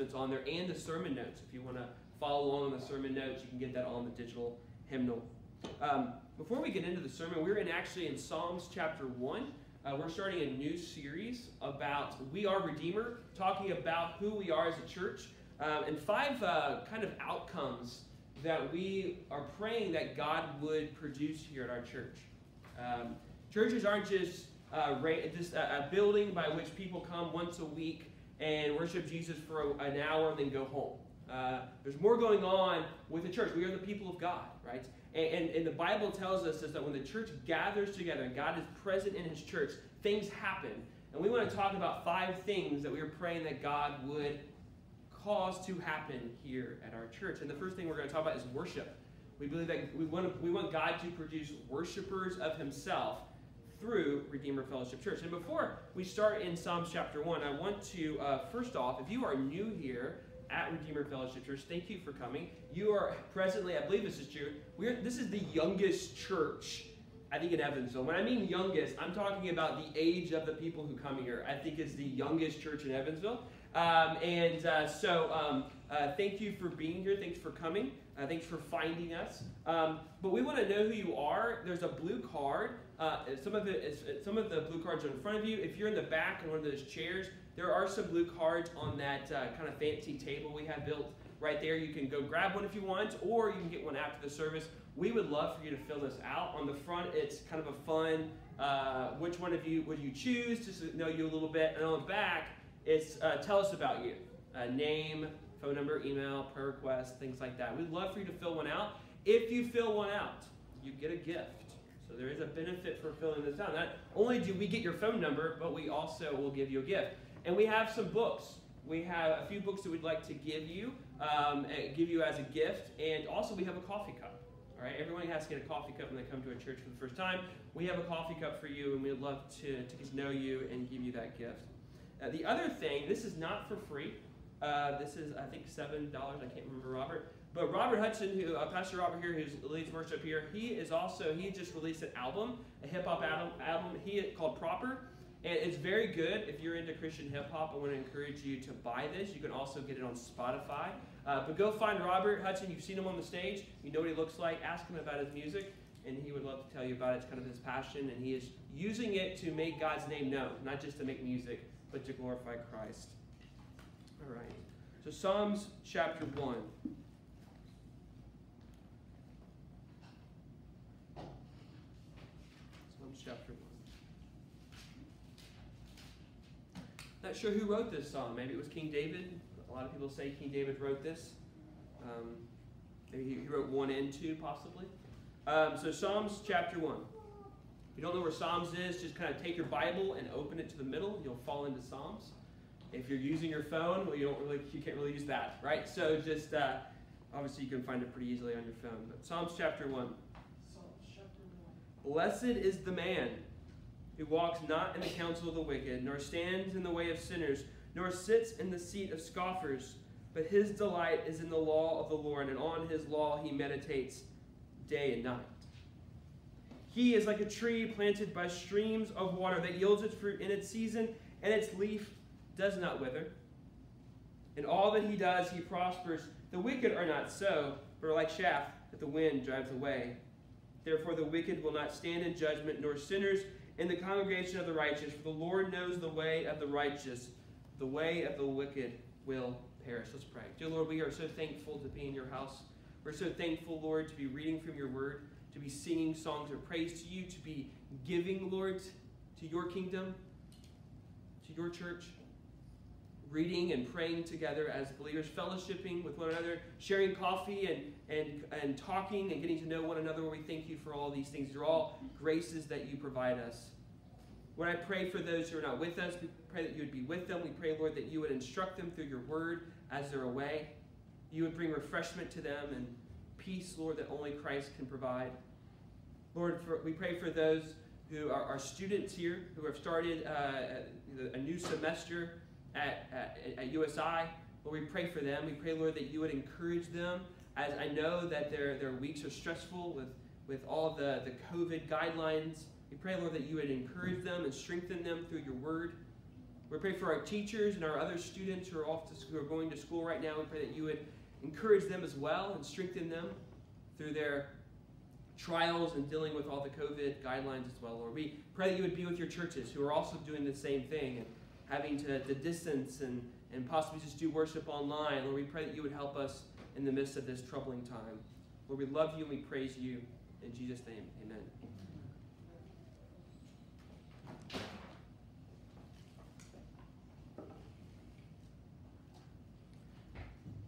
On there and the sermon notes. If you want to follow along on the sermon notes, you can get that on the digital hymnal. Um, before we get into the sermon, we're in actually in Psalms chapter 1. Uh, we're starting a new series about We Are Redeemer, talking about who we are as a church, um, and five uh, kind of outcomes that we are praying that God would produce here at our church. Um, churches aren't just, uh, just a, building by which people come once a week and worship Jesus for an hour and then go home. Uh, there's more going on with the church. We are the people of God, right? And, and, and, the Bible tells us is that when the church gathers together and God is present in his church, things happen. And we want to talk about five things that we are praying that God would cause to happen here at our church. And the first thing we're going to talk about is worship. We believe that we want, we want God to produce worshipers of himself through Redeemer Fellowship Church. And before we start in Psalms chapter 1, I want to, uh, first off, if you are new here, at Redeemer Fellowship Church. Thank you for coming. You are presently, I believe this is true, we're, this is the youngest church, I think, in Evansville. When I mean youngest, I'm talking about the age of the people who come here. I think it's the youngest church in Evansville. Um, and uh, so um, uh, thank you for being here. Thanks for coming. Uh, thanks for finding us. Um, but we want to know who you are. There's a blue card. Uh, some of it is some of the blue cards are in front of you. If you're in the back in one of those chairs, there are some blue cards on that uh, kind of fancy table we have built right there. You can go grab one if you want, or you can get one after the service. We would love for you to fill this out. On the front, it's kind of a fun, uh, which one of you would you choose, just to know you a little bit. And on the back, it's uh, tell us about you. Uh, name, phone number, email, prayer request, things like that. We'd love for you to fill one out. If you fill one out, you get a gift. So there is a benefit for filling this out. Not only do we get your phone number, but we also will give you a gift. And we have some books. We have a few books that we'd like to give you, um, give you as a gift, and also we have a coffee cup. All right, everyone has to get a coffee cup when they come to a church for the first time. We have a coffee cup for you, and we'd love to, to get to know you and give you that gift. Uh, the other thing, this is not for free. Uh, this is, I think, $7. I can't remember, Robert. But Robert Hudson, who uh, Pastor Robert here, who leads worship here, he is also, he just released an album, a hip hop album, album he called Proper. And it's very good if you're into Christian hip hop. I want to encourage you to buy this. You can also get it on Spotify. Uh, but go find Robert Hudson. You've seen him on the stage. You know what he looks like. Ask him about his music, and he would love to tell you about it. It's kind of his passion, and he is using it to make God's name known, not just to make music, but to glorify Christ. All right. So, Psalms chapter 1. Psalms chapter 1. Not sure who wrote this song. Maybe it was King David. A lot of people say King David wrote this. Um, maybe he wrote 1 and 2, possibly. Um, so, Psalms chapter 1. If you don't know where Psalms is, just kind of take your Bible and open it to the middle. You'll fall into Psalms. If you're using your phone, well, you don't really, you can't really use that, right? So just uh, obviously you can find it pretty easily on your phone. But Psalms chapter one. Blessed is the man who walks not in the counsel of the wicked, nor stands in the way of sinners, nor sits in the seat of scoffers. But his delight is in the law of the Lord, and on his law he meditates day and night. He is like a tree planted by streams of water that yields its fruit in its season, and its leaf does not wither. In all that he does, he prospers. The wicked are not so, but are like chaff that the wind drives away. Therefore, the wicked will not stand in judgment, nor sinners in the congregation of the righteous. For the Lord knows the way of the righteous, the way of the wicked will perish. Let's pray. Dear Lord, we are so thankful to be in your house. We're so thankful, Lord, to be reading from your word, to be singing songs of praise to you, to be giving, Lord, to your kingdom, to your church reading and praying together as believers, fellowshipping with one another, sharing coffee and, and, and talking and getting to know one another. We thank you for all these things. These are all graces that you provide us. When I pray for those who are not with us, we pray that you would be with them. We pray, Lord, that you would instruct them through your word as they're away. You would bring refreshment to them and peace, Lord, that only Christ can provide. Lord, for, we pray for those who are, are students here who have started uh, a new semester at, at, at USI. Lord, we pray for them. We pray, Lord, that you would encourage them as I know that their, their weeks are stressful with, with all the, the COVID guidelines. We pray, Lord, that you would encourage them and strengthen them through your word. We pray for our teachers and our other students who are off to who are going to school right now. We pray that you would encourage them as well and strengthen them through their trials and dealing with all the COVID guidelines as well, Lord. We pray that you would be with your churches who are also doing the same thing having to, to distance and, and possibly just do worship online. Lord, we pray that you would help us in the midst of this troubling time. Lord, we love you and we praise you. In Jesus' name, amen.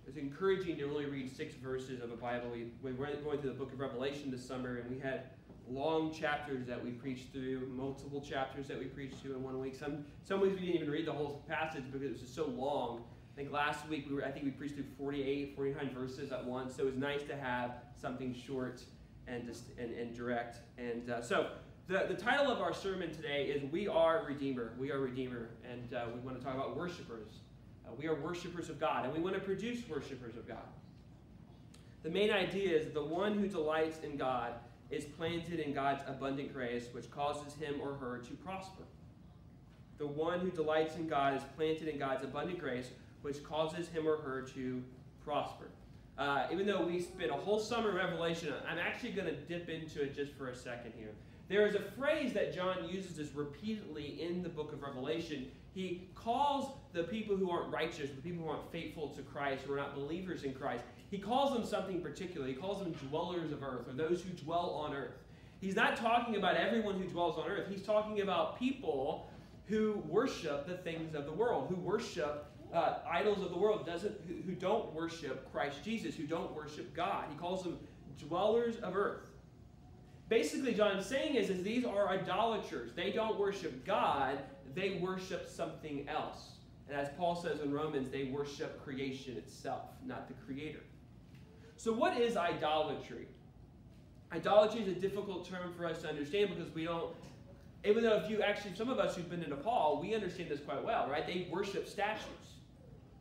It's encouraging to only read six verses of a Bible. We, we went going through the book of Revelation this summer, and we had long chapters that we preached through, multiple chapters that we preached through in one week. Some some weeks we didn't even read the whole passage because it was just so long. I think last week we were I think we preached through 48, 49 verses at once. So it was nice to have something short and just and, and direct. And uh, so the, the title of our sermon today is We Are Redeemer. We are Redeemer. And uh, we want to talk about worshipers. Uh, we are worshipers of God, and we want to produce worshipers of God. The main idea is the one who delights in God is planted in God's abundant grace, which causes him or her to prosper. The one who delights in God is planted in God's abundant grace, which causes him or her to prosper. Uh, even though we spent a whole summer in Revelation, I'm actually going to dip into it just for a second here. There is a phrase that John uses this repeatedly in the book of Revelation. He calls the people who aren't righteous, the people who aren't faithful to Christ, who are not believers in Christ, he calls them something particular. He calls them dwellers of earth, or those who dwell on earth. He's not talking about everyone who dwells on earth. He's talking about people who worship the things of the world, who worship uh, idols of the world, doesn't who, who don't worship Christ Jesus, who don't worship God. He calls them dwellers of earth. Basically, John's saying is, is these are idolaters. They don't worship God, they worship something else. And as Paul says in Romans, they worship creation itself, not the Creator. So, what is idolatry? Idolatry is a difficult term for us to understand because we don't, even though if you actually, some of us who've been to Nepal, we understand this quite well, right? They worship statues,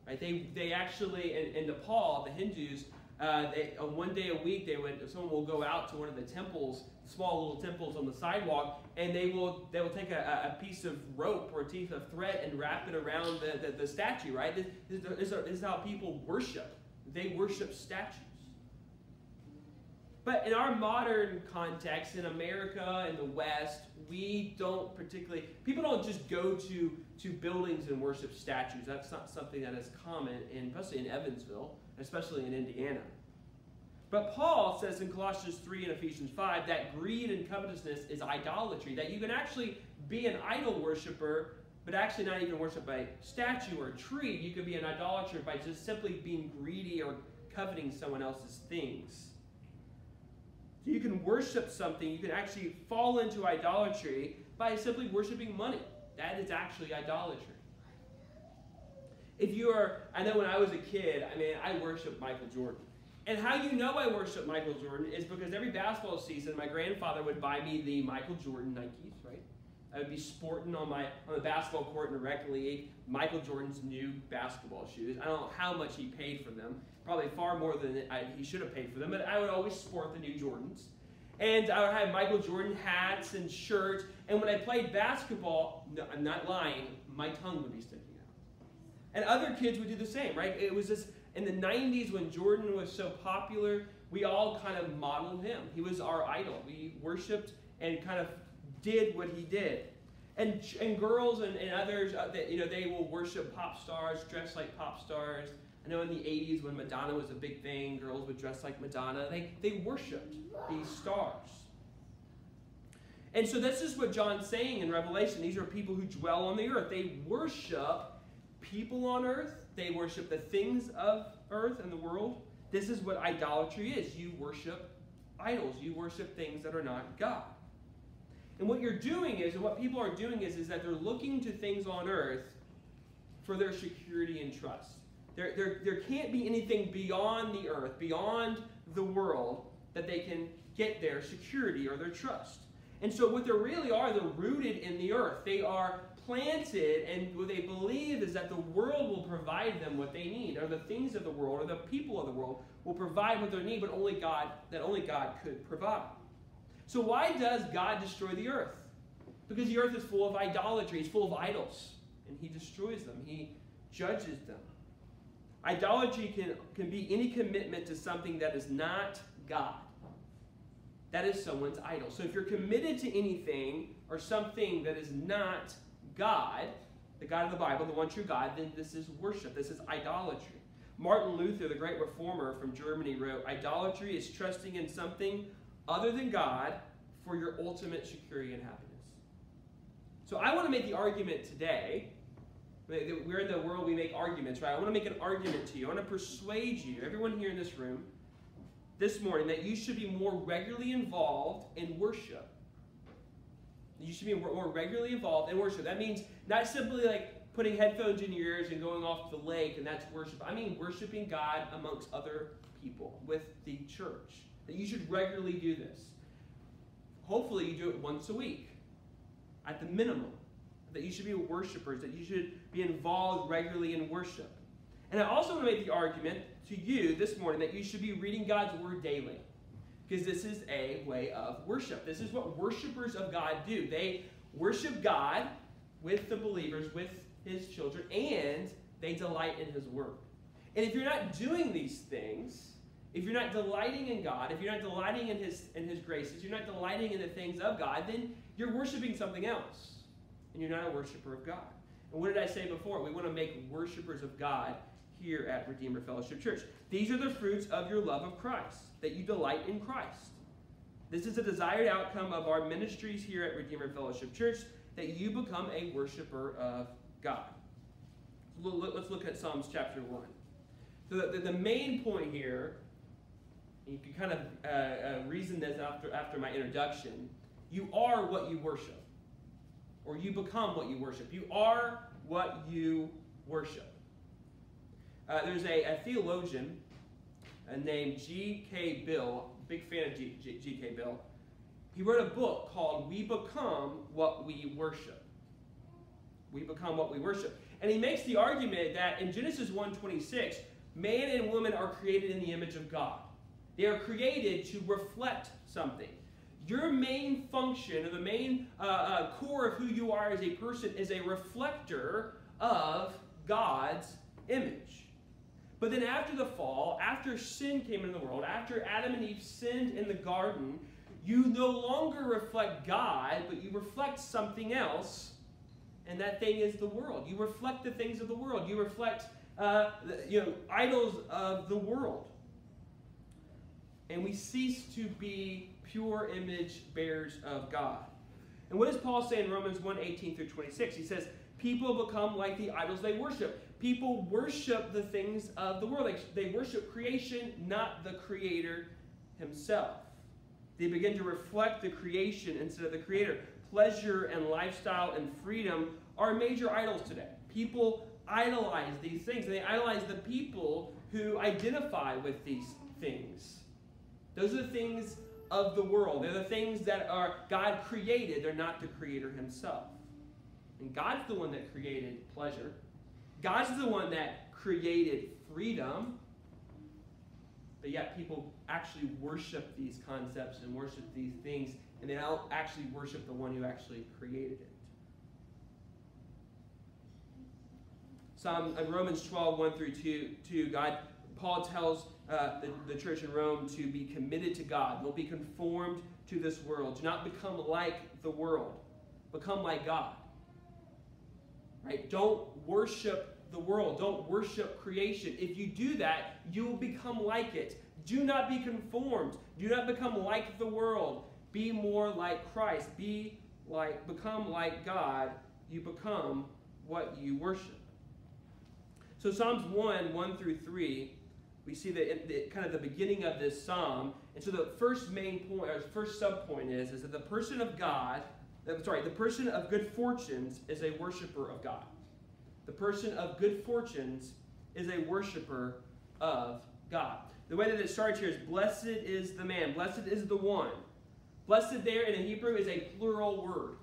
right? They, they actually, in, in Nepal, the Hindus, uh, they, on one day a week, they would, someone will go out to one of the temples, small little temples on the sidewalk, and they will, they will take a, a piece of rope or a piece of thread and wrap it around the, the, the statue, right? This, this, this is how people worship. They worship statues. But in our modern context, in America, in the West, we don't particularly, people don't just go to, to buildings and worship statues. That's not something that is common, in, especially in Evansville, especially in Indiana. But Paul says in Colossians 3 and Ephesians 5 that greed and covetousness is idolatry, that you can actually be an idol worshiper, but actually not even worship a statue or a tree. You could be an idolater by just simply being greedy or coveting someone else's things. So you can worship something, you can actually fall into idolatry by simply worshiping money. That is actually idolatry. If you are, I know when I was a kid, I mean, I worshiped Michael Jordan. And how you know I worship Michael Jordan is because every basketball season, my grandfather would buy me the Michael Jordan Nikes, right? I would be sporting on my on the basketball court in the rec league Michael Jordan's new basketball shoes. I don't know how much he paid for them probably far more than I, he should have paid for them, but I would always sport the new Jordans. And I would have Michael Jordan hats and shirts. And when I played basketball, no, I'm not lying, my tongue would be sticking out. And other kids would do the same, right? It was just in the 90s when Jordan was so popular, we all kind of modeled him. He was our idol. We worshiped and kind of did what he did. And, and girls and, and others, uh, that, you know, they will worship pop stars, dress like pop stars. I know in the 80s when Madonna was a big thing, girls would dress like Madonna. They, they worshiped these stars. And so this is what John's saying in Revelation. These are people who dwell on the earth. They worship people on earth. They worship the things of earth and the world. This is what idolatry is. You worship idols. You worship things that are not God. And what you're doing is, and what people are doing is, is that they're looking to things on earth for their security and trust. There, there, there can't be anything beyond the earth, beyond the world, that they can get their security or their trust. And so, what they really are, they're rooted in the earth. They are planted, and what they believe is that the world will provide them what they need, or the things of the world, or the people of the world will provide what they need, but only God, that only God could provide. So, why does God destroy the earth? Because the earth is full of idolatry, it's full of idols and he destroys them. He judges them. Idolatry can, can be any commitment to something that is not God. That is someone's idol. So if you're committed to anything or something that is not God, the God of the Bible, the one true God, then this is worship. This is idolatry. Martin Luther, the great reformer from Germany, wrote Idolatry is trusting in something other than God for your ultimate security and happiness. So I want to make the argument today. We're in the world, we make arguments, right? I want to make an argument to you. I want to persuade you, everyone here in this room, this morning, that you should be more regularly involved in worship. You should be more regularly involved in worship. That means not simply like putting headphones in your ears and going off to the lake and that's worship. I mean worshiping God amongst other people with the church. That you should regularly do this. Hopefully, you do it once a week at the minimum. That you should be worshipers, that you should be involved regularly in worship. And I also want to make the argument to you this morning that you should be reading God's Word daily. Because this is a way of worship. This is what worshipers of God do. They worship God with the believers, with His children, and they delight in His Word. And if you're not doing these things, if you're not delighting in God, if you're not delighting in His in His graces, you're not delighting in the things of God, then you're worshiping something else. And you're not a worshiper of God. And what did I say before? We want to make worshipers of God here at Redeemer Fellowship Church. These are the fruits of your love of Christ, that you delight in Christ. This is a desired outcome of our ministries here at Redeemer Fellowship Church, that you become a worshiper of God. Let's look at Psalms chapter 1. So the, the main point here you can kind of uh, uh, reason this after, after my introduction. You are what you worship, or you become what you worship. You are what you worship. Uh, there's a, a theologian uh, named G.K. Beale, big fan of G.K. Beale. He wrote a book called We Become What We Worship. We become what we worship. And he makes the argument that in Genesis 1:26, man and woman are created in the image of God. They are created to reflect something. Your main function, or the main uh, uh, core of who you are as a person, is a reflector of God's image. But then after the fall, after sin came into the world, after Adam and Eve sinned in the garden, you no longer reflect God, but you reflect something else, and that thing is the world. You reflect the things of the world. You reflect, uh, you know, idols of the world and we cease to be pure image bearers of God. And what does Paul say in Romans 1 18 through 26? He says, People become like the idols they worship. People worship the things of the world. They worship creation, not the Creator Himself. They begin to reflect the creation instead of the Creator. Pleasure and lifestyle and freedom are major idols today. People idolize these things, and they idolize the people who identify with these things. Those are the things of the world. They're the things that are God created. They're not the creator himself. And God's the one that created pleasure. God's the one that created freedom. But yet people actually worship these concepts and worship these things, and they don't actually worship the one who actually created it. Psalm uh, Romans 12, 1 through 2, 2 God, Paul tells uh, the, the church in Rome to be committed to God. Don't be conformed to this world. Do not become like the world. Become like God. Right? Don't worship the world. Don't worship creation. If you do that, you will become like it. Do not be conformed. Do not become like the world. Be more like Christ. Be like become like God. You become what you worship. So Psalms 1, 1 through 3 we see that the, kind of the beginning of this psalm. And so the first main point, or first sub point is, is that the person of God, uh, sorry, the person of good fortunes is a worshiper of God. The person of good fortunes is a worshiper of God. The way that it starts here is blessed is the man, blessed is the one. Blessed there in the Hebrew is a plural word.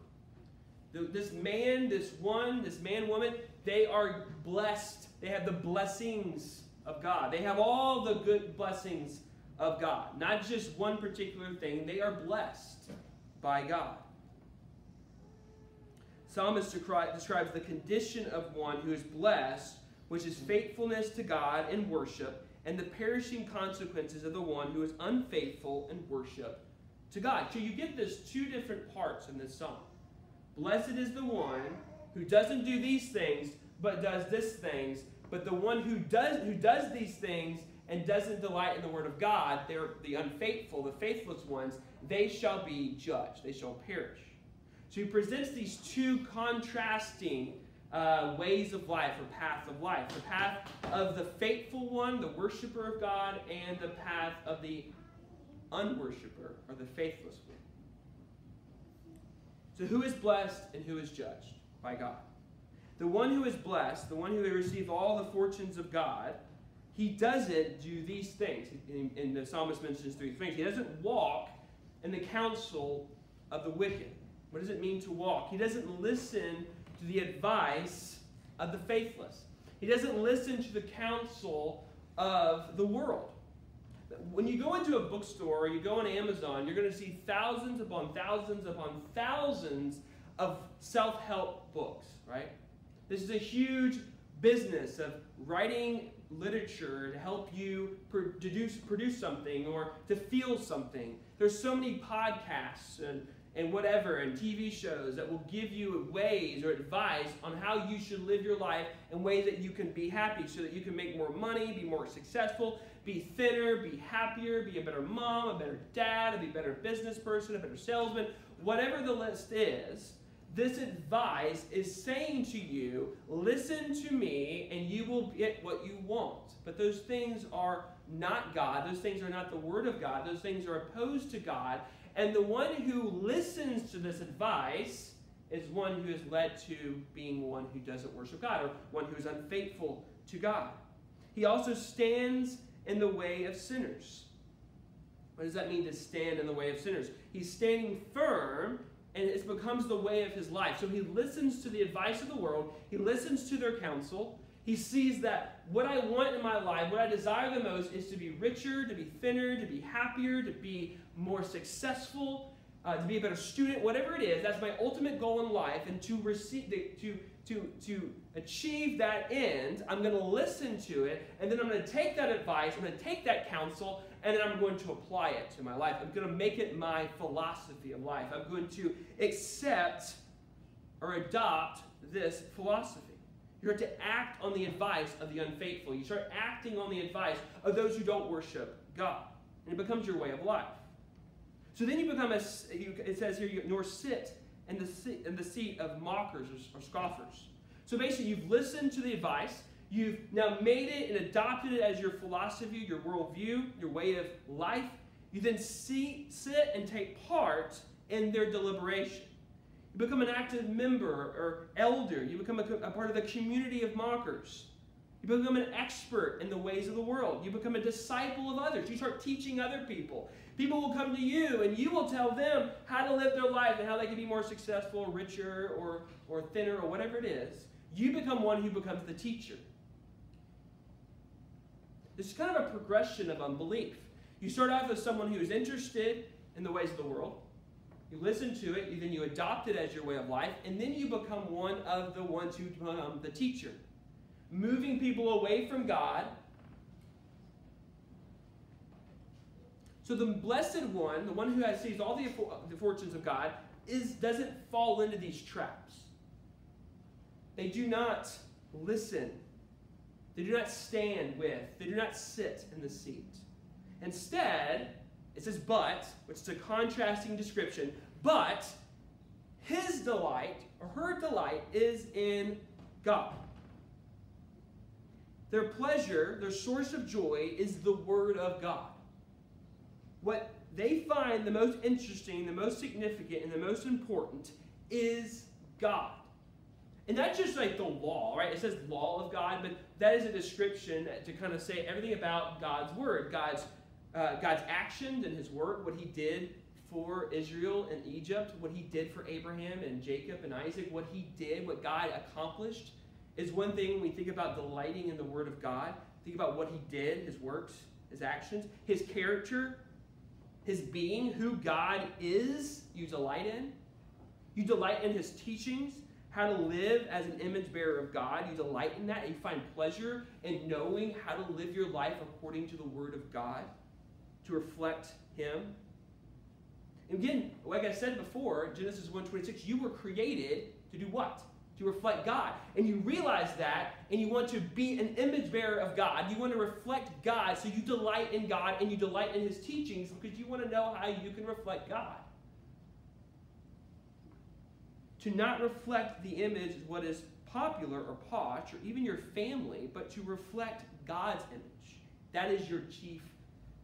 This man, this one, this man, woman, they are blessed. They have the blessings of God. They have all the good blessings of God, not just one particular thing. They are blessed by God. Psalmist describes the condition of one who is blessed, which is faithfulness to God in worship, and the perishing consequences of the one who is unfaithful in worship to God. So you get this two different parts in this psalm. Blessed is the one who doesn't do these things, but does this things. But the one who does who does these things and doesn't delight in the word of God, they're the unfaithful, the faithless ones, they shall be judged. They shall perish. So he presents these two contrasting uh, ways of life or path of life the path of the faithful one, the worshiper of God, and the path of the unworshipper or the faithless one. So, who is blessed and who is judged by God? The one who is blessed, the one who has received all the fortunes of God, he doesn't do these things. And the psalmist mentions three things. He doesn't walk in the counsel of the wicked. What does it mean to walk? He doesn't listen to the advice of the faithless. He doesn't listen to the counsel of the world. When you go into a bookstore or you go on Amazon, you're going to see thousands upon thousands upon thousands of self help books, right? This is a huge business of writing literature to help you produce, produce something or to feel something. There's so many podcasts and and whatever and TV shows that will give you ways or advice on how you should live your life in ways that you can be happy so that you can make more money, be more successful, be thinner, be happier, be a better mom, a better dad, be a better business person, a better salesman, whatever the list is. This advice is saying to you, listen to me and you will get what you want. But those things are not God. Those things are not the Word of God. Those things are opposed to God. And the one who listens to this advice is one who is led to being one who doesn't worship God or one who is unfaithful to God. He also stands in the way of sinners. What does that mean to stand in the way of sinners? He's standing firm and it becomes the way of his life. So he listens to the advice of the world, he listens to their counsel. He sees that what I want in my life, what I desire the most, is to be richer, to be thinner, to be happier, to be more successful, uh, to be a better student, whatever it is, that's my ultimate goal in life. And to receive, to to to achieve that end, I'm going to listen to it, and then I'm going to take that advice, I'm going to take that counsel, and then I'm going to apply it to my life. I'm going to make it my philosophy of life. I'm going to accept or adopt this philosophy. You start to act on the advice of the unfaithful. You start acting on the advice of those who don't worship God. And it becomes your way of life. So then you become a, it says here, you, nor sit in the, seat, in the seat of mockers or, or scoffers. So basically, you've listened to the advice, you've now made it and adopted it as your philosophy, your worldview, your way of life. You then see, sit and take part in their deliberation. You become an active member or elder. You become a, a part of the community of mockers. You become an expert in the ways of the world. You become a disciple of others. You start teaching other people. People will come to you and you will tell them how to live their life and how they can be more successful, richer, or, or thinner, or whatever it is. You become one who becomes the teacher. This is kind of a progression of unbelief. You start off as someone who is interested in the ways of the world. You listen to it, then you adopt it as your way of life, and then you become one of the ones who become the teacher. Moving people away from God So the blessed one, the one who has seized all the, the fortunes of God, is doesn't fall into these traps. They do not listen. They do not stand with. They do not sit in the seat. Instead, it says but, which is a contrasting description, but his delight or her delight is in God. Their pleasure, their source of joy, is the Word of God what they find the most interesting, the most significant, and the most important is God. And that's just like the law, right? It says law of God, but that is a description to kind of say everything about God's word, God's uh, God's actions and His work, what He did for Israel and Egypt, what He did for Abraham and Jacob and Isaac, what He did, what God accomplished, is one thing when we think about delighting in the Word of God. Think about what He did, His works, His actions, His character, his being, who God is, you delight in. You delight in his teachings, how to live as an image bearer of God. You delight in that. And you find pleasure in knowing how to live your life according to the Word of God, to reflect Him. And again, like I said before, Genesis 1.26, you were created to do what? To reflect God. And you realize that, and you want to be an image bearer of God. You want to reflect God, so you delight in God and you delight in His teachings because you want to know how you can reflect God. To not reflect the image is what is popular or posh, or even your family, but to reflect God's image. That is your chief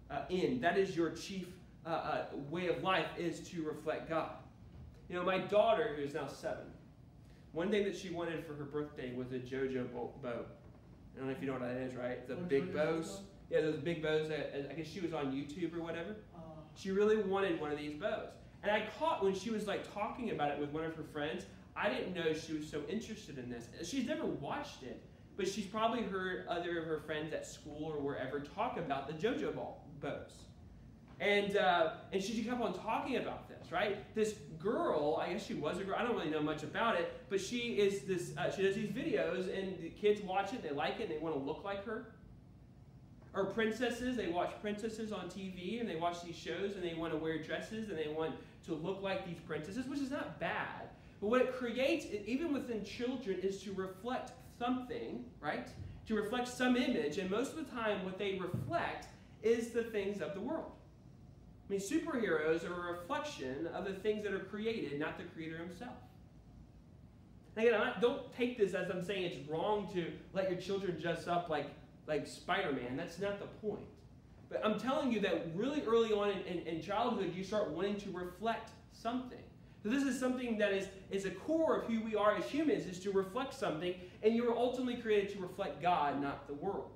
uh, end. That is your chief uh, uh, way of life, is to reflect God. You know, my daughter, who is now seven, one thing that she wanted for her birthday was a JoJo bow. I don't know if you know what that is, right? The big bows. Yeah, those big bows. That, I guess she was on YouTube or whatever. Uh. She really wanted one of these bows. And I caught when she was like talking about it with one of her friends, I didn't know she was so interested in this. She's never watched it, but she's probably heard other of her friends at school or wherever talk about the JoJo ball, bows. And, uh, and she kept on talking about this, right? This girl, I guess she was a girl, I don't really know much about it, but she is this, uh, she does these videos and the kids watch it, they like it, and they want to look like her. Or princesses, they watch princesses on TV and they watch these shows and they want to wear dresses and they want to look like these princesses, which is not bad. But what it creates, even within children, is to reflect something, right? To reflect some image, and most of the time, what they reflect is the things of the world. I mean, superheroes are a reflection of the things that are created, not the creator himself. And again, not, don't take this as I'm saying it's wrong to let your children dress up like, like Spider Man. That's not the point. But I'm telling you that really early on in, in, in, childhood, you start wanting to reflect something. So this is something that is, is a core of who we are as humans, is to reflect something, and you were ultimately created to reflect God, not the world.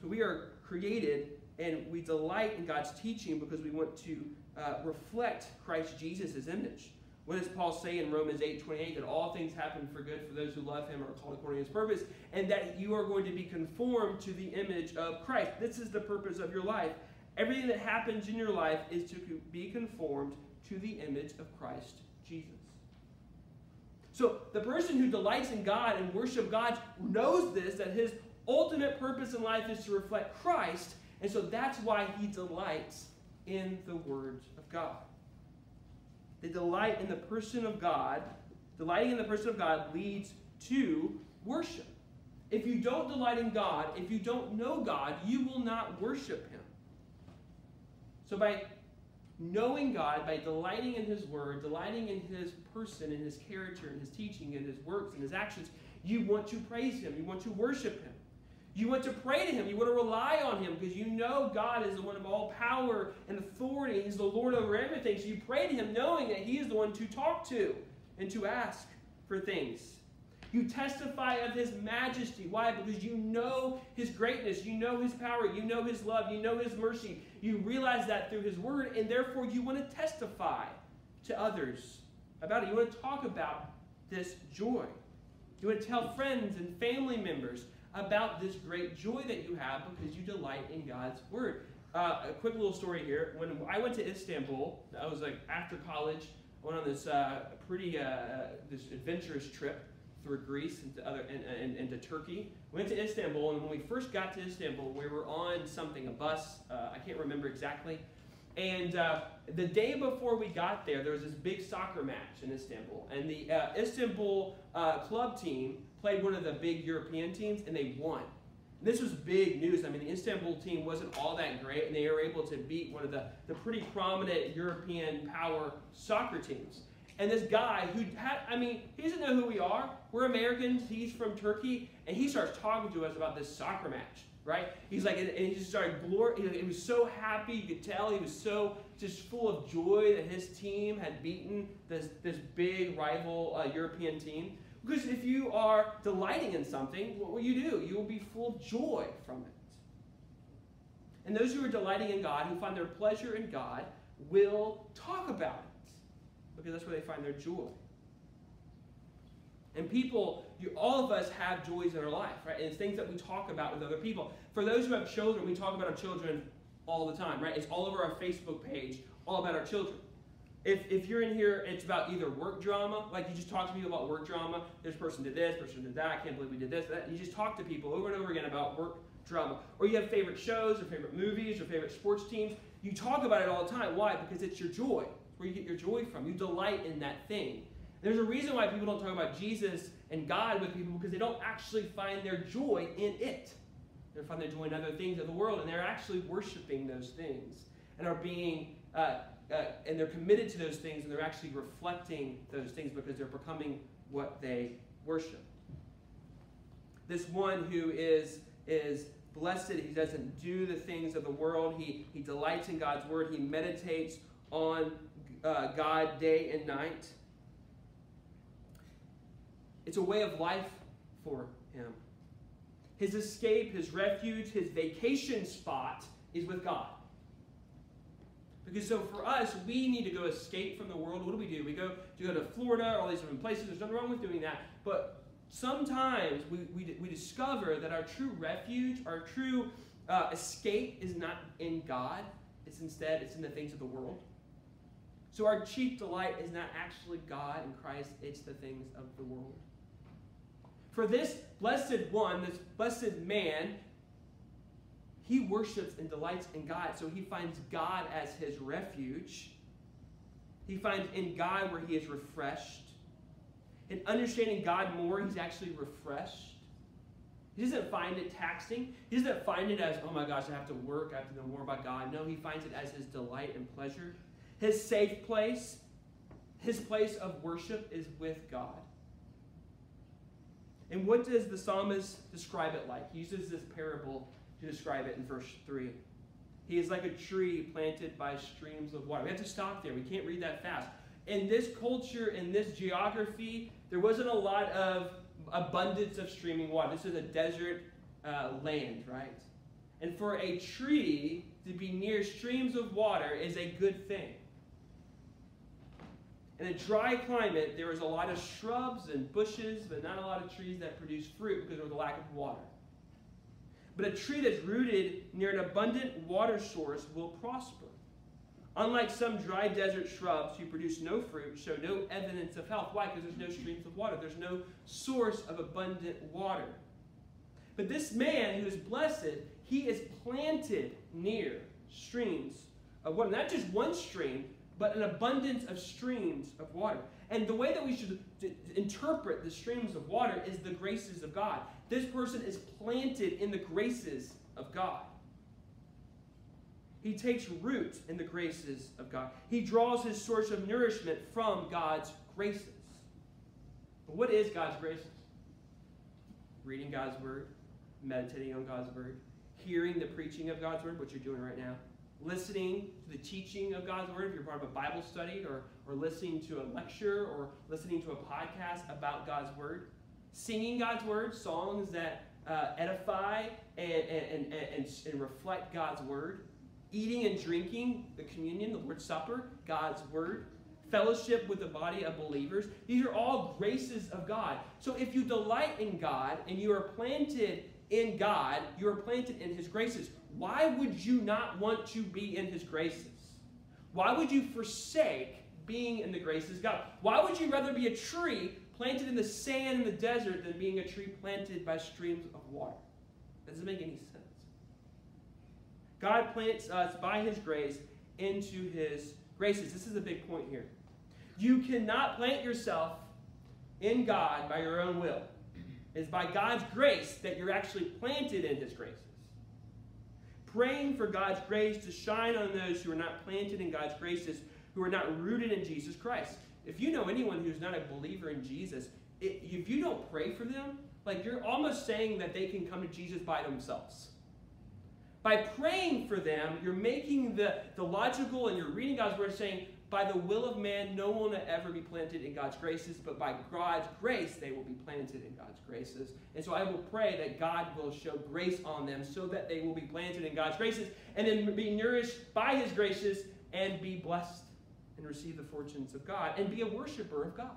So we are created and we delight in God's teaching because we want to uh, reflect Christ Jesus' image. What does Paul say in Romans 8 28? That all things happen for good for those who love him or are called according to his purpose, and that you are going to be conformed to the image of Christ. This is the purpose of your life. Everything that happens in your life is to be conformed to the image of Christ Jesus. So the person who delights in God and worship God knows this, that his ultimate purpose in life is to reflect Christ, and so that's why he delights in the words of God. They delight in the person of God. Delighting in the person of God leads to worship. If you don't delight in God, if you don't know God, you will not worship him. So by knowing God, by delighting in his word, delighting in his person, in his character, in his teaching, in his works, in his actions, you want to praise him. You want to worship him. You want to pray to Him. You want to rely on Him because you know God is the one of all power and authority. He's the Lord over everything. So you pray to Him knowing that He is the one to talk to and to ask for things. You testify of His majesty. Why? Because you know His greatness. You know His power. You know His love. You know His mercy. You realize that through His Word, and therefore you want to testify to others about it. You want to talk about this joy. You want to tell friends and family members about this great joy that you have because you delight in God's word. Uh, a quick little story here. When I went to Istanbul, I was like after college. I went on this uh, pretty uh, this adventurous trip through Greece and to other and, and, and, to Turkey. We went to Istanbul, and when we first got to Istanbul, we were on something, a bus. Uh, I can't remember exactly. And uh, the day before we got there, there was this big soccer match in Istanbul, and the uh, Istanbul club team played one of the big European teams, and they won. And this was big news. I mean, the Istanbul team wasn't all that great, and they were able to beat one of the, the pretty prominent European power soccer teams. And this guy who had, I mean, he doesn't know who we are. We're Americans. He's from Turkey, and he starts talking to us about this soccer match right? He's like, and, he just started glory. He was so happy. You could tell he was so just full of joy that his team had beaten this this big rival uh, European team. Because if you are delighting in something, what will you do? You will be full of joy from it. And those who are delighting in God, who find their pleasure in God, will talk about it because that's where they find their joy. And people, you, all of us have joys in our life, right? And it's things that we talk about with other people. For those who have children, we talk about our children all the time, right? It's all over our Facebook page, all about our children. If, if you're in here, it's about either work drama, like you just talk to people about work drama. This person did this, person did that. I can't believe we did this. That. You just talk to people over and over again about work drama. Or you have favorite shows or favorite movies or favorite sports teams. You talk about it all the time. Why? Because it's your joy. It's where you get your joy from. You delight in that thing. There's a reason why people don't talk about Jesus and God with people because they don't actually find their joy in it. They find their joy in other things of the world, and they're actually worshiping those things and are being uh, uh, and they're committed to those things, and they're actually reflecting those things because they're becoming what they worship. This one who is is blessed, he doesn't do the things of the world. He he delights in God's word. He meditates on uh, God day and night. It's a way of life for him. His escape, his refuge, his vacation spot is with God. Because so for us, we need to go escape from the world. What do we do? We go to go to Florida, or all these different places. There's nothing wrong with doing that. But sometimes we, we, we discover that our true refuge, our true uh, escape is not in God. It's instead, it's in the things of the world. So our chief delight is not actually God and Christ, it's the things of the world. For this blessed one, this blessed man, he worships and delights in God. So he finds God as his refuge. He finds in God where he is refreshed. In understanding God more, he's actually refreshed. He doesn't find it taxing. He doesn't find it as, oh my gosh, I have to work, I have to know more about God. No, he finds it as his delight and pleasure. His safe place, his place of worship is with God. And what does the psalmist describe it like? He uses this parable to describe it in verse 3. He is like a tree planted by streams of water. We have to stop there. We can't read that fast. In this culture, in this geography, there wasn't a lot of abundance of streaming water. This is a desert uh, land, right? And for a tree to be near streams of water is a good thing. In a dry climate, there is a lot of shrubs and bushes, but not a lot of trees that produce fruit because of the lack of water. But a tree that's rooted near an abundant water source will prosper. Unlike some dry desert shrubs who produce no fruit, show no evidence of health. Why? Because there's no streams of water. There's no source of abundant water. But this man who is blessed, he is planted near streams of water. Not just one stream, but an abundance of streams of water. And the way that we should interpret the streams of water is the graces of God. This person is planted in the graces of God. He takes root in the graces of God. He draws his source of nourishment from God's graces. But what is God's graces? Reading God's word, meditating on God's word, hearing the preaching of God's word, what you're doing right now, listening to the teaching of God's Word, if you're part of a Bible study, or, or listening to a lecture, or listening to a podcast about God's Word, singing God's Word, songs that uh, edify and, and, and, and, and reflect God's Word, eating and drinking the communion, the Lord's Supper, God's Word, fellowship with the body of believers. These are all graces of God. So if you delight in God and you are planted in God, you are planted in His graces why would you not want to be in his graces? Why would you forsake being in the graces of God? Why would you rather be a tree planted in the sand in the desert than being a tree planted by streams of water? That doesn't make any sense. God plants us by his grace into his graces. This is a big point here. You cannot plant yourself in God by your own will. It's by God's grace that you're actually planted in his graces praying for God's grace to shine on those who are not planted in God's graces, who are not rooted in Jesus Christ. If you know anyone who's not a believer in Jesus, it, if you don't pray for them, like you're almost saying that they can come to Jesus by themselves. By praying for them, you're making the, the logical and you're reading God's word saying, by the will of man, no one will ever be planted in God's graces, but by God's grace, they will be planted in God's graces. And so I will pray that God will show grace on them so that they will be planted in God's graces and then be nourished by his graces and be blessed and receive the fortunes of God and be a worshiper of God.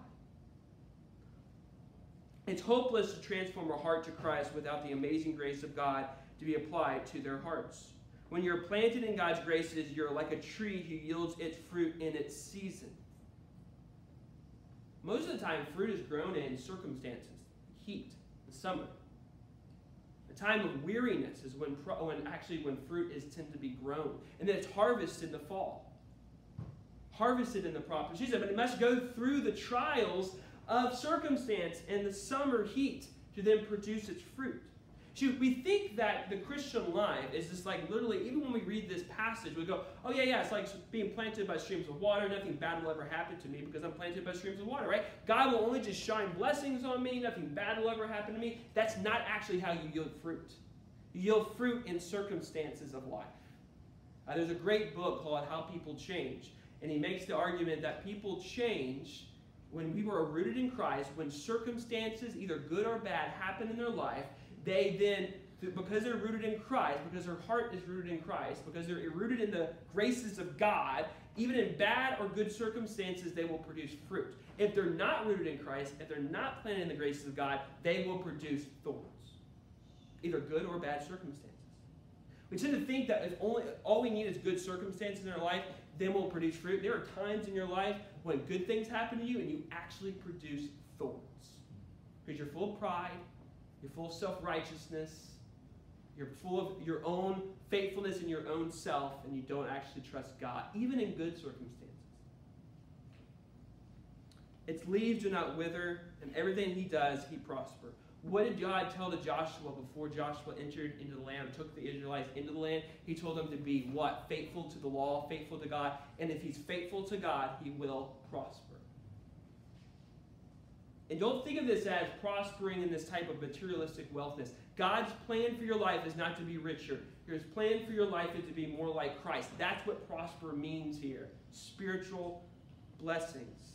It's hopeless to transform a heart to Christ without the amazing grace of God to be applied to their hearts. When you're planted in God's graces, you're like a tree who yields its fruit in its season. Most of the time, fruit is grown in circumstances, heat, the summer. A time of weariness is when, when actually when fruit is tend to be grown, and then it's harvested in the fall, harvested in the proper season. But it must go through the trials of circumstance and the summer heat to then produce its fruit. See, we think that the Christian life is just like literally, even when we read this passage, we go, oh, yeah, yeah, it's like being planted by streams of water. Nothing bad will ever happen to me because I'm planted by streams of water, right? God will only just shine blessings on me. Nothing bad will ever happen to me. That's not actually how you yield fruit. You yield fruit in circumstances of life. Uh, there's a great book called How People Change, and he makes the argument that people change when we were rooted in Christ, when circumstances, either good or bad, happen in their life they then, because they're rooted in Christ, because their heart is rooted in Christ, because they're rooted in the graces of God, even in bad or good circumstances, they will produce fruit. If they're not rooted in Christ, if they're not planted in the graces of God, they will produce thorns, either good or bad circumstances. We tend to think that if only all we need is good circumstances in our life, then we'll produce fruit. There are times in your life when good things happen to you and you actually produce thorns. Because you're full of pride, you're full of self righteousness. You're full of your own faithfulness in your own self, and you don't actually trust God, even in good circumstances. Its leaves do not wither, and everything he does, he prosper. What did God tell to Joshua before Joshua entered into the land, took the Israelites into the land? He told them to be what? Faithful to the law, faithful to God. And if he's faithful to God, he will prosper. And don't think of this as prospering in this type of materialistic wealthness. God's plan for your life is not to be richer. His plan for your life is to be more like Christ. That's what prosper means here spiritual blessings.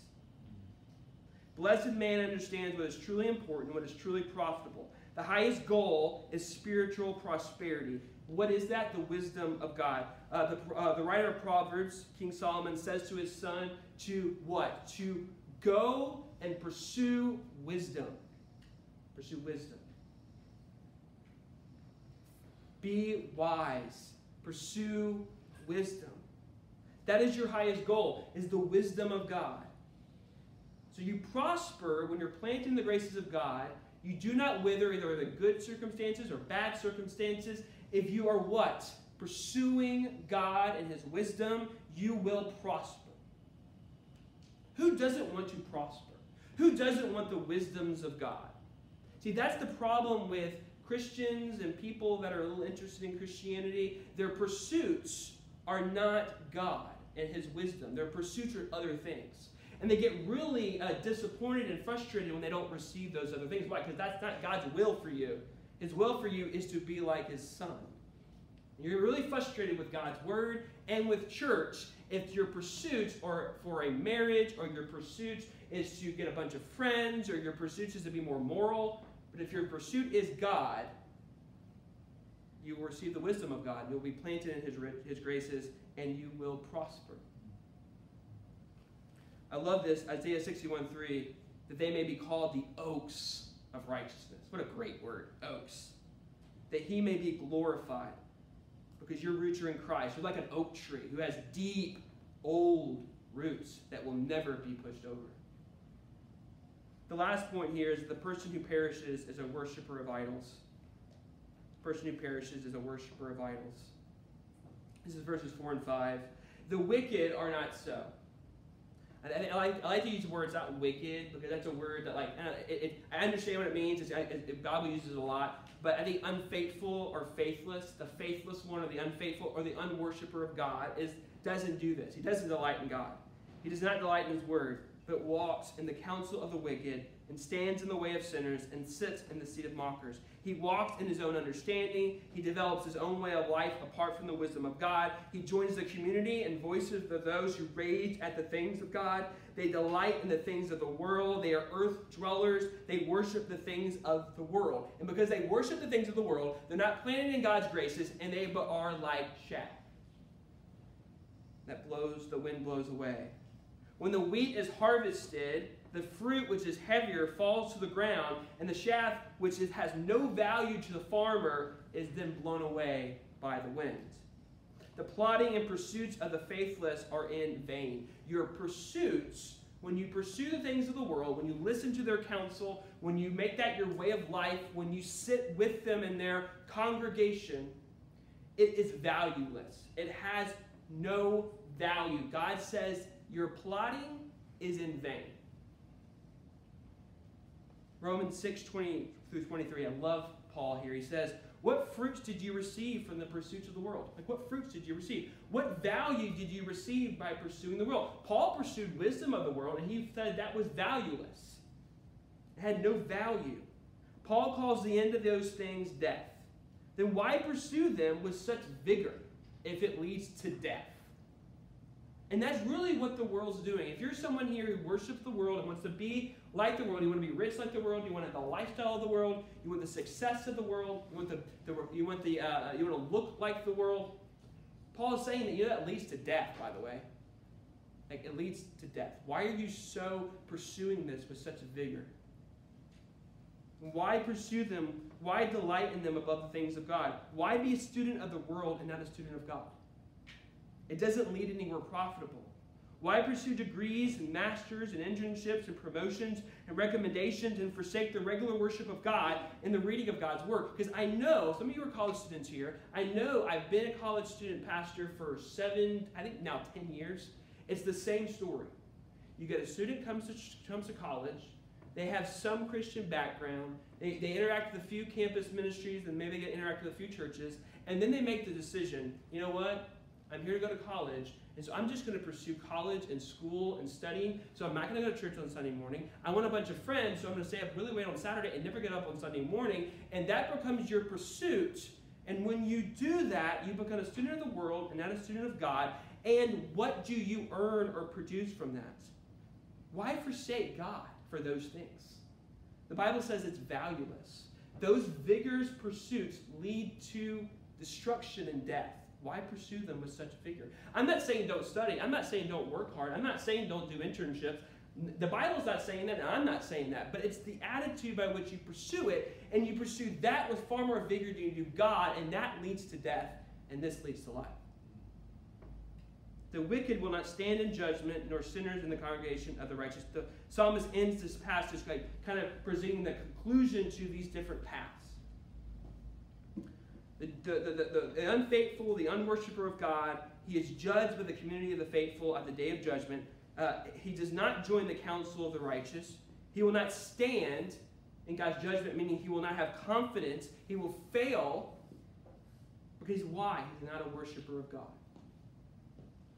Blessed man understands what is truly important, what is truly profitable. The highest goal is spiritual prosperity. What is that? The wisdom of God. Uh, the, uh, the writer of Proverbs, King Solomon, says to his son to what? To go and pursue wisdom. Pursue wisdom. Be wise. Pursue wisdom. That is your highest goal, is the wisdom of God. So you prosper when you're planted in the graces of God. You do not wither either the good circumstances or bad circumstances. If you are what? Pursuing God and His wisdom, you will prosper. Who doesn't want to prosper? Who doesn't want the wisdoms of God? See, that's the problem with Christians and people that are a little interested in Christianity. Their pursuits are not God and His wisdom, their pursuits are other things. And they get really uh, disappointed and frustrated when they don't receive those other things. Why? Because that's not God's will for you. His will for you is to be like His Son. You're really frustrated with God's Word and with church if your pursuits are for a marriage or your pursuits is to get a bunch of friends or your pursuit is to be more moral. But if your pursuit is God, you will receive the wisdom of God. You'll be planted in his, his graces and you will prosper. I love this, Isaiah 61 3, that they may be called the oaks of righteousness. What a great word, oaks. That he may be glorified because your roots are in Christ. You're like an oak tree who has deep, old roots that will never be pushed over. The last point here is the person who perishes is a worshiper of idols. The person who perishes is a worshiper of idols. This is verses 4 and 5. The wicked are not so. I, I, like, I like to use words not wicked because that's a word that like uh, it, it, I understand what it means. It's, it, it, Bible uses it a lot, but I think unfaithful or faithless, the faithless one or the unfaithful or the unworshipper of God is doesn't do this. He doesn't delight in God. He does not delight in His word but walks in the counsel of the wicked, and stands in the way of sinners, and sits in the seat of mockers. He walks in his own understanding. He develops his own way of life apart from the wisdom of God. He joins the community and voices of those who rage at the things of God. They delight in the things of the world. They are earth dwellers. They worship the things of the world. And because they worship the things of the world, they're not planted in God's graces, and they but are like chaff that blows, the wind blows away. When the wheat is harvested, the fruit which is heavier falls to the ground, and the chaff which is, has no value to the farmer is then blown away by the wind. the plotting and pursuits of the faithless are in vain. Your pursuits, when you pursue the things of the world, when you listen to their counsel, when you make that your way of life, when you sit with them in their congregation, it is valueless. It has no value. God says your plotting is in vain. Romans 6 20 through 23. I love Paul here. He says, What fruits did you receive from the pursuits of the world? Like, what fruits did you receive? What value did you receive by pursuing the world? Paul pursued wisdom of the world, and he said that was valueless. It had no value. Paul calls the end of those things death. Then why pursue them with such vigor if it leads to death? And that's really what the world's doing. If you're someone here who worships the world and wants to be like the world, you want to be rich like the world, you want the lifestyle of the world, you want the success of the world, you want the, the you want the uh, you want to look like the world. Paul is saying that you know that leads to death. By the way, like it leads to death. Why are you so pursuing this with such vigor? Why pursue them? Why delight in them above the things of God? Why be a student of the world and not a student of God? It doesn't lead anywhere profitable. Why pursue degrees and masters and internships and promotions and recommendations and forsake the regular worship of God and the reading of God's Word? Because I know, some of you are college students here, I know I've been a college student pastor for seven, I think now 10 years. It's the same story. You get a student comes to, comes to college, they have some Christian background, they, they interact with a few campus ministries, and maybe they get interact with a few churches, and then they make the decision, you know what? I'm here to go to college, and so I'm just going to pursue college and school and studying. So I'm not going to go to church on Sunday morning. I want a bunch of friends, so I'm going to stay up really late on Saturday and never get up on Sunday morning. And that becomes your pursuit. And when you do that, you become a student of the world and not a student of God. And what do you earn or produce from that? Why forsake God for those things? The Bible says it's valueless. Those vigorous pursuits lead to destruction and death. Why pursue them with such vigor? I'm not saying don't study. I'm not saying don't work hard. I'm not saying don't do internships. The Bible's not saying that, and I'm not saying that, but it's the attitude by which you pursue it, and you pursue that with far more vigor than you do God, and that leads to death, and this leads to life. The wicked will not stand in judgment, nor sinners in the congregation of the righteous. The psalmist ends this passage by kind of presenting the conclusion to these different paths. The, the, the, the, unfaithful, the unworshipper of God, he is judged by the community of the faithful at the day of judgment. Uh, he does not join the council of the righteous. He will not stand in God's judgment, meaning he will not have confidence. He will fail because why? He's not a worshiper of God.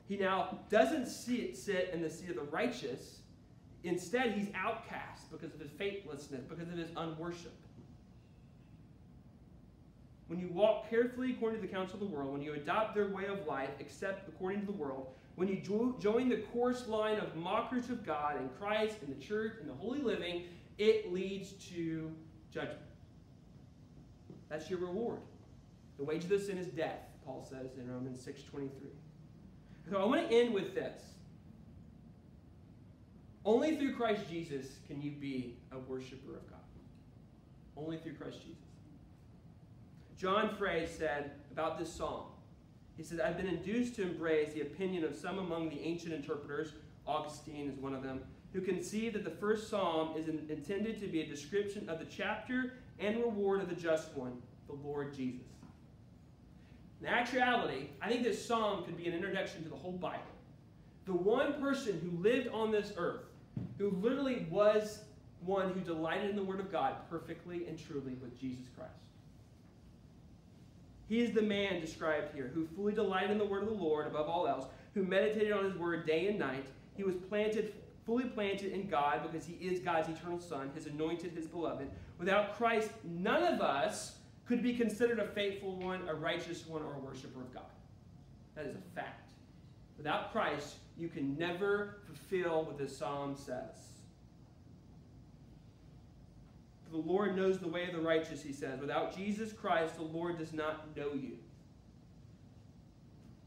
He now doesn't sit, sit in the seat of the righteous. Instead, he's outcast because of his faithlessness, because of his unworship. When you walk carefully according to the counsel of the world, when you adopt their way of life, except according to the world, when you jo- join the course line of mockers of God and Christ and the church and the holy living, it leads to judgment. That's your reward. The wage of the sin is death, Paul says in Romans 6.23. So I want to end with this. Only through Christ Jesus can you be a worshiper of God. Only through Christ Jesus. John Fry said about this psalm, he said, I've been induced to embrace the opinion of some among the ancient interpreters, Augustine is one of them, who conceive that the first psalm is intended to be a description of the chapter and reward of the just one, the Lord Jesus. In actuality, I think this psalm could be an introduction to the whole Bible. The one person who lived on this earth, who literally was one who delighted in the Word of God perfectly and truly, was Jesus Christ. He is the man described here who fully delighted in the word of the Lord above all else, who meditated on his word day and night. He was planted, fully planted in God because he is God's eternal Son, his anointed, his beloved. Without Christ, none of us could be considered a faithful one, a righteous one, or a worshiper of God. That is a fact. Without Christ, you can never fulfill what this psalm says. The Lord knows the way of the righteous, he says. Without Jesus Christ, the Lord does not know you.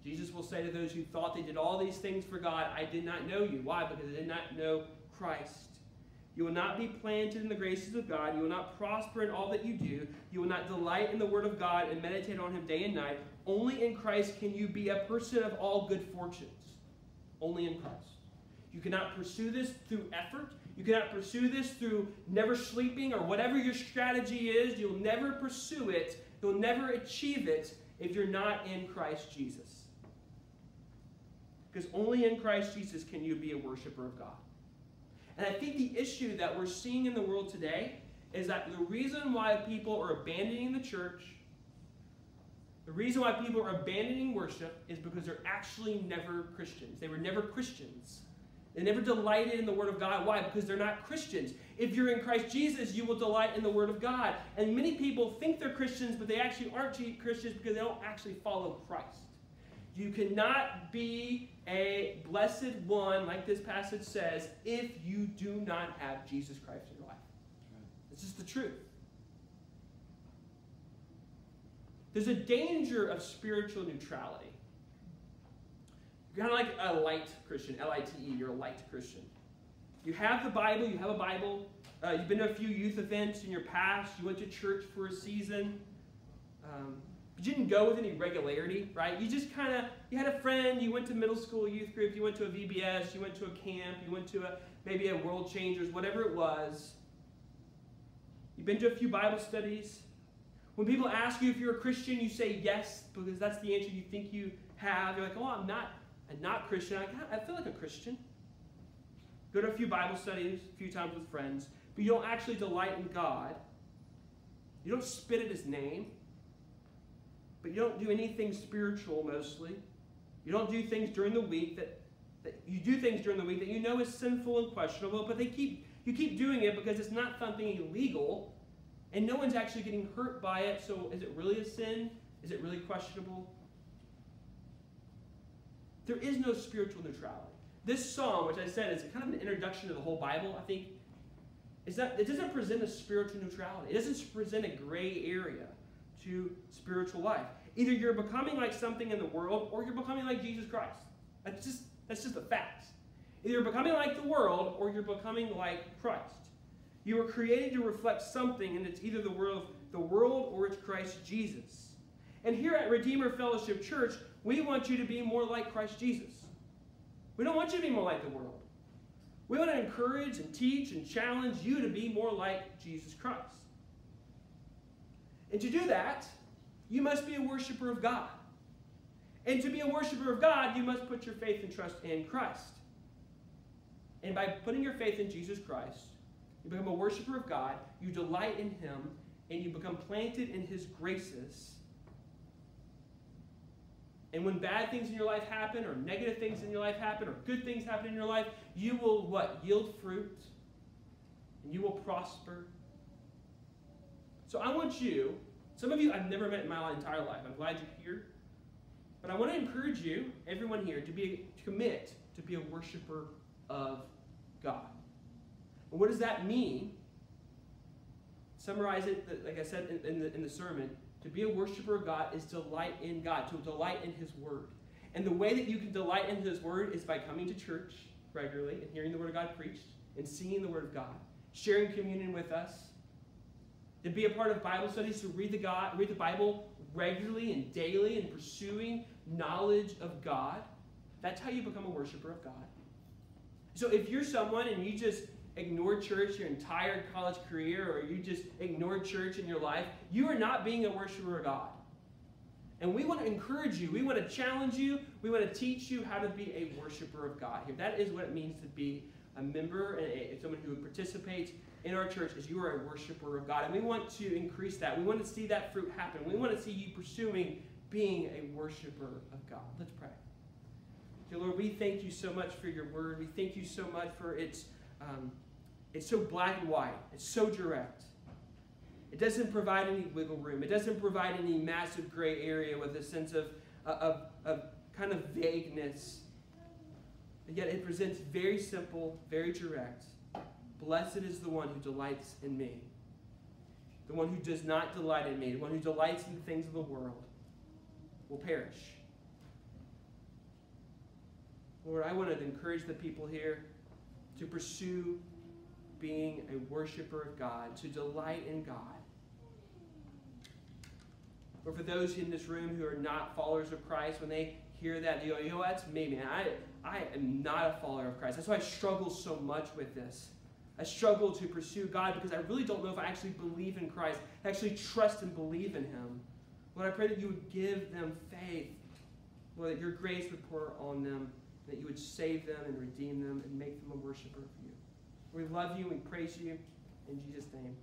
Jesus will say to those who thought they did all these things for God, I did not know you. Why? Because they did not know Christ. You will not be planted in the graces of God. You will not prosper in all that you do. You will not delight in the word of God and meditate on him day and night. Only in Christ can you be a person of all good fortunes. Only in Christ. You cannot pursue this through effort. You cannot pursue this through never sleeping or whatever your strategy is. You'll never pursue it. You'll never achieve it if you're not in Christ Jesus. Because only in Christ Jesus can you be a worshiper of God. And I think the issue that we're seeing in the world today is that the reason why people are abandoning the church, the reason why people are abandoning worship is because they're actually never Christians. They were never Christians. They never delighted in the Word of God. Why? Because they're not Christians. If you're in Christ Jesus, you will delight in the Word of God. And many people think they're Christians, but they actually aren't Christians because they don't actually follow Christ. You cannot be a blessed one, like this passage says, if you do not have Jesus Christ in your life. This is the truth. There's a danger of spiritual neutrality. You're kind of like a light Christian, L I T E, you're a light Christian. You have the Bible, you have a Bible, uh, you've been to a few youth events in your past, you went to church for a season. Um, you didn't go with any regularity, right? You just kind of, you had a friend, you went to middle school youth group, you went to a VBS, you went to a camp, you went to a, maybe a World Changers, whatever it was. You've been to a few Bible studies. When people ask you if you're a Christian, you say yes because that's the answer you think you have. You're like, oh, I'm not, I'm not Christian. I, I feel like a Christian. Go to a few Bible studies, a few times with friends, but you don't actually delight in God. You don't spit at His name but you don't do anything spiritual mostly. You don't do things during the week that, that you do things during the week that you know is sinful and questionable, but they keep you keep doing it because it's not something illegal, and no one's actually getting hurt by it. So is it really a sin? Is it really questionable? There is no spiritual neutrality. This psalm, which I said is kind of an introduction to the whole Bible, I think, is that it doesn't present a spiritual neutrality. It doesn't present a gray area to spiritual life. Either you're becoming like something in the world or you're becoming like Jesus Christ. That's just that's just a fact. Either you're becoming like the world or you're becoming like Christ. You were created to reflect something, and it's either the world, the world or it's Christ Jesus. And here at Redeemer Fellowship Church, we want you to be more like Christ Jesus. We don't want you to be more like the world. We want to encourage and teach and challenge you to be more like Jesus Christ. And to do that, you must be a worshiper of God. And to be a worshiper of God, you must put your faith and trust in Christ. And by putting your faith in Jesus Christ, you become a worshiper of God, you delight in Him, and you become planted in His graces. And when bad things in your life happen, or negative things in your life happen, or good things happen in your life, you will what? Yield fruit, and you will prosper, so I want you, some of you I've never met in my entire life. I'm glad you're here. But I want to encourage you, everyone here, to be to commit to be a worshiper of God. And what does that mean? Summarize it, like I said in, the, in the sermon, to be a worshiper of God is delight in God, to delight in His Word. And the way that you can delight in His Word is by coming to church regularly and hearing the Word of God preached and singing the Word of God, sharing communion with us, to be a part of Bible studies, to read the, God, read the Bible regularly and daily and pursuing knowledge of God. That's how you become a worshiper of God. So if you're someone and you just ignore church your entire college career or you just ignore church in your life, you are not being a worshiper of God. And we want to encourage you. We want to challenge you. We want to teach you how to be a worshiper of God here. That is what it means to be a member and a, someone who participates in our church is you are a worshiper of God. And we want to increase that. We want to see that fruit happen. We want to see you pursuing being a worshiper of God. Let's pray. Dear Lord, we thank you so much for your word. We thank you so much for its, um, it's so black and white. It's so direct. It doesn't provide any wiggle room. It doesn't provide any massive gray area with a sense of, uh, of, of kind of vagueness. yet it presents very simple, very direct. Blessed is the one who delights in me. The one who does not delight in me, the one who delights in the things of the world, will perish. Lord, I want to encourage the people here to pursue being a worshiper of God, to delight in God. But for those in this room who are not followers of Christ, when they hear that, they go, you know, that's me, man. I, I am not a follower of Christ. That's why I struggle so much with this. I struggle to pursue God because I really don't know if I actually believe in Christ, I actually trust and believe in Him. Lord, I pray that you would give them faith. Lord, that your grace would pour on them, that you would save them and redeem them and make them a worshiper of you. We love you, we praise you. In Jesus' name.